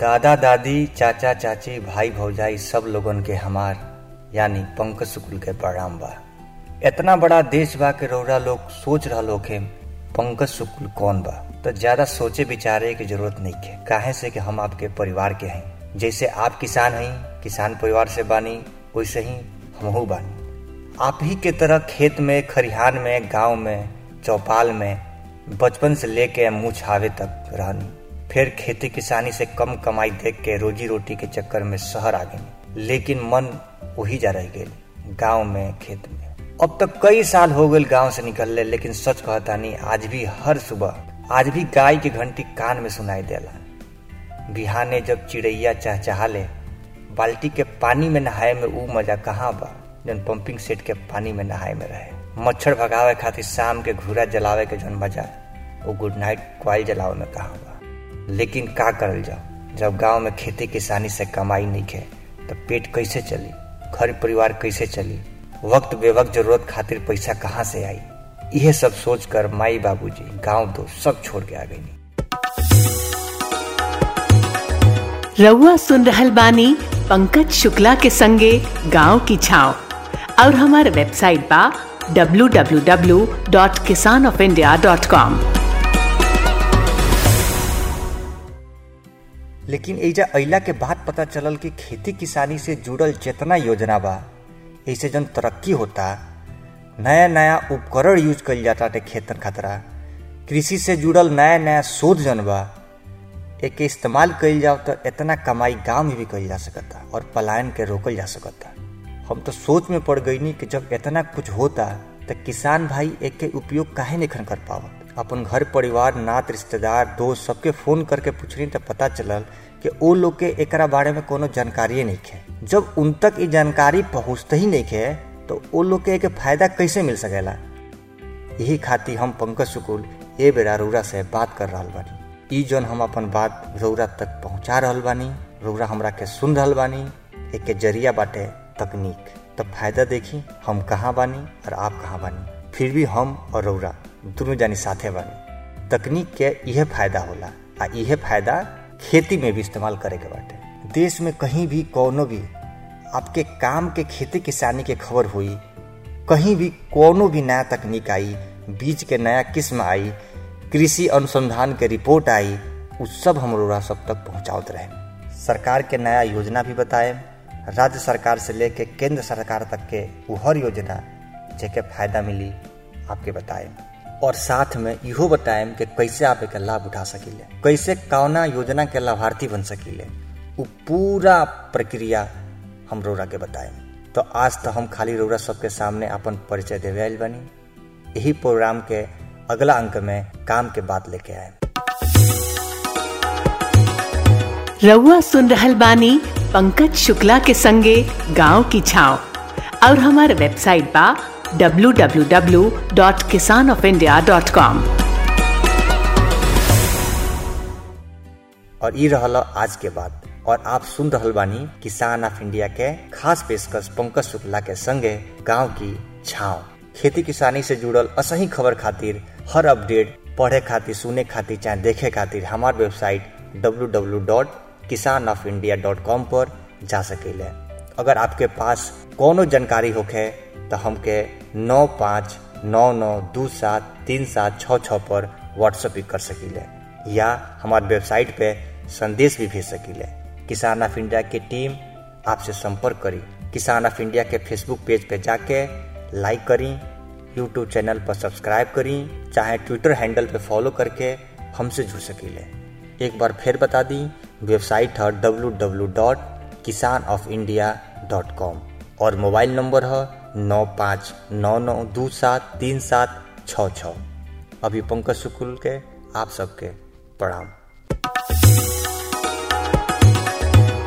दादा दादी, चाचा चाची, भाई भौजाई सब लोगन के हमार, यानी पंकज शुक्ल के प्रणाम बा इतना बड़ा देश बा के रौरा लोग सोच रहा लोग पंकज शुक्ल कौन बा। तो ज़्यादा सोचे विचारे की ज़रूरत नहीं है काहे से कि हम आपके परिवार के हैं। जैसे आप किसान हैं, किसान परिवार से बानी, वैसे ही हमहू बानी। आप ही के तरह खेत में, खरिहान में, गाँव में, चौपाल में, बचपन से लेके मुँह छावे तक रहनी। फिर खेती किसानी से कम कमाई देख के रोजी रोटी के चक्कर में शहर आ गई। लेकिन मन वही जा रह गए गाँव में, खेत में। अब तक कई साल हो गए गाँव से निकलले लेकिन सच कहता नहीं, आज भी हर सुबह, आज भी गाय की घंटी कान में सुनाई देला बिहाने जब चिड़ैया चहचहाले, बाल्टी के पानी में नहाए में ऊ मज़ा कहाँ बा, जन पंपिंग सेट के पानी में नहाए में रहे। मच्छर भगावे खातिर शाम के घूरा जलावे के जन मज़ा, वो गुड नाइट क्वाइल जलावे में कहाँ बा। लेकिन का करल जाओ? जब गाँव में खेती किसानी से कमाई नहीं है तो पेट कैसे चली? घर परिवार कैसे चली? वक्त बेवक्त ज़रूरत खातिर पैसा कहाँ से आई? यह सब सोच कर माई बाबूजी, गाँव दो सब छोड़ के आ गई। रउआ सुन रहल बानी, पंकज शुक्ला के संगे गाँव की छाव। और हमारे वेबसाइट बा www.kisanofindia.com लेकिन एजा अइला के बाद पता चलल कि खेती किसानी से जुड़ल जितना योजना बा ऐसे जन तरक्की होता। नया नया उपकरण यूज़ कइल जाता टे खेतन खतरा। कृषि से जुड़ल नया नया शोध जन बा। एक इस्तेमाल कइल जाओ तो इतना कमाई गाँव में भी कइल जा सकता और पलायन के रोकल जा सकता। हम तो सोच में पड़ गईनी कि जब इतना कुछ होता तो किसान भाई एक के उपयोग काहे नहीं कर पावत अपन घर परिवार, नात, रिश्तेदार, दोस्त सबके फ़ोन करके पूछनी तो पता चलल कि ओ लोग के एकरा बारे में कोनो जानकारी नहीं है जब उन तक ये जानकारी पहुँचते ही नहीं है तो ओ लोग के एक फ़ायदा कैसे मिल सकेला? यही खातिर हम पंकज सुकुल, ए बेरा रौरा से बात कर रहा बानी। ई जौन हम अपन बात रौरा तक पहुँचा रहल बानी, रौरा हमरा के सुन रहल बानी, एक के ज़रिया बाटे तकनीक। तब फ़ायदा देखी हम कहाँ बानी और आप कहाँ बानी। फिर भी हम और रौरा दोनों जानी साथे बानी। तकनीक के यह फ़ायदा होला, आ यह फ़ायदा खेती में भी इस्तेमाल करे के बाटे। देश में कहीं भी कोनो भी आपके काम के खेती किसानी के खबर हुई, कहीं भी कोनो भी नया तकनीक आई, बीज के नया किस्म आई, कृषि अनुसंधान के रिपोर्ट आई, उ सब हम सब तक पहुँचावत रहे। सरकार के नया योजना भी बताए राज्य सरकार से लेके केंद्र सरकार तक के वो हर योजना जेके फ़ायदा मिली आपके बताए और साथ में इहो बताएम कि कैसे आप एक लाभ उठा सकीले? कैसे कौना योजना के लाभार्थी बन सकीले? वो पूरा प्रक्रिया हम रौरा के बताएम तो आज तो हम खाली रौरा सबके सामने अपन परिचय देवे बनी। यही प्रोग्राम के अगला अंक में काम के बात लेके आए। रउआ सुन रहल बानी, पंकज शुक्ला के संगे गाँव की छाव। और हमारे वेबसाइट बा www.kisanofindia.com और ये रहल आज के बाद। और आप सुन रहल बानी किसान ऑफ़ इंडिया के खास पेशकश पंकज शुक्ला के संगे गाँव की छाव। खेती किसानी से जुड़ल असही खबर खातिर हर अपडेट, पढ़े खातिर, सुने खातिर, चाहे देखे खातिर हमार website W W dot Kisan of India dot com पर जा सकेले। अगर आपके पास कोनो जानकारी होखे तो हमके नौ पाँच नौ नौ दो सात तीन सात छः छः पर व्हाट्सएप भी कर सकीले, या हमारे वेबसाइट पे संदेश भी भेज सकीले। किसान ऑफ़ इंडिया की टीम आपसे संपर्क करी। किसान ऑफ़ इंडिया के फेसबुक पेज पे जाके लाइक करी, यूट्यूब चैनल पर सब्सक्राइब करी, चाहे ट्विटर हैंडल पे फॉलो करके हमसे जुड़ सकीले। एक बार फिर बता दी, वेबसाइट है www.kisanofIndia.com और मोबाइल नंबर है नौ पाँच नौ नौ दो सात तीन सात छ छ। अभी पंकज शुक्ल के, आप सबके प्रणाम।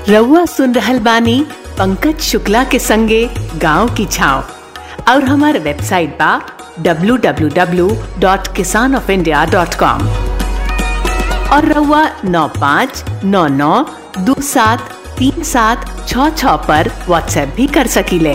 रउआ सुन रहल बानी, पंकज शुक्ला के संगे गाँव की छाव। और हमारे वेबसाइट बा www.kisanofindia.com और रउआ नौ पाँच नौ नौ दो सात तीन सात छ छ पर व्हाट्सएप भी कर सकीले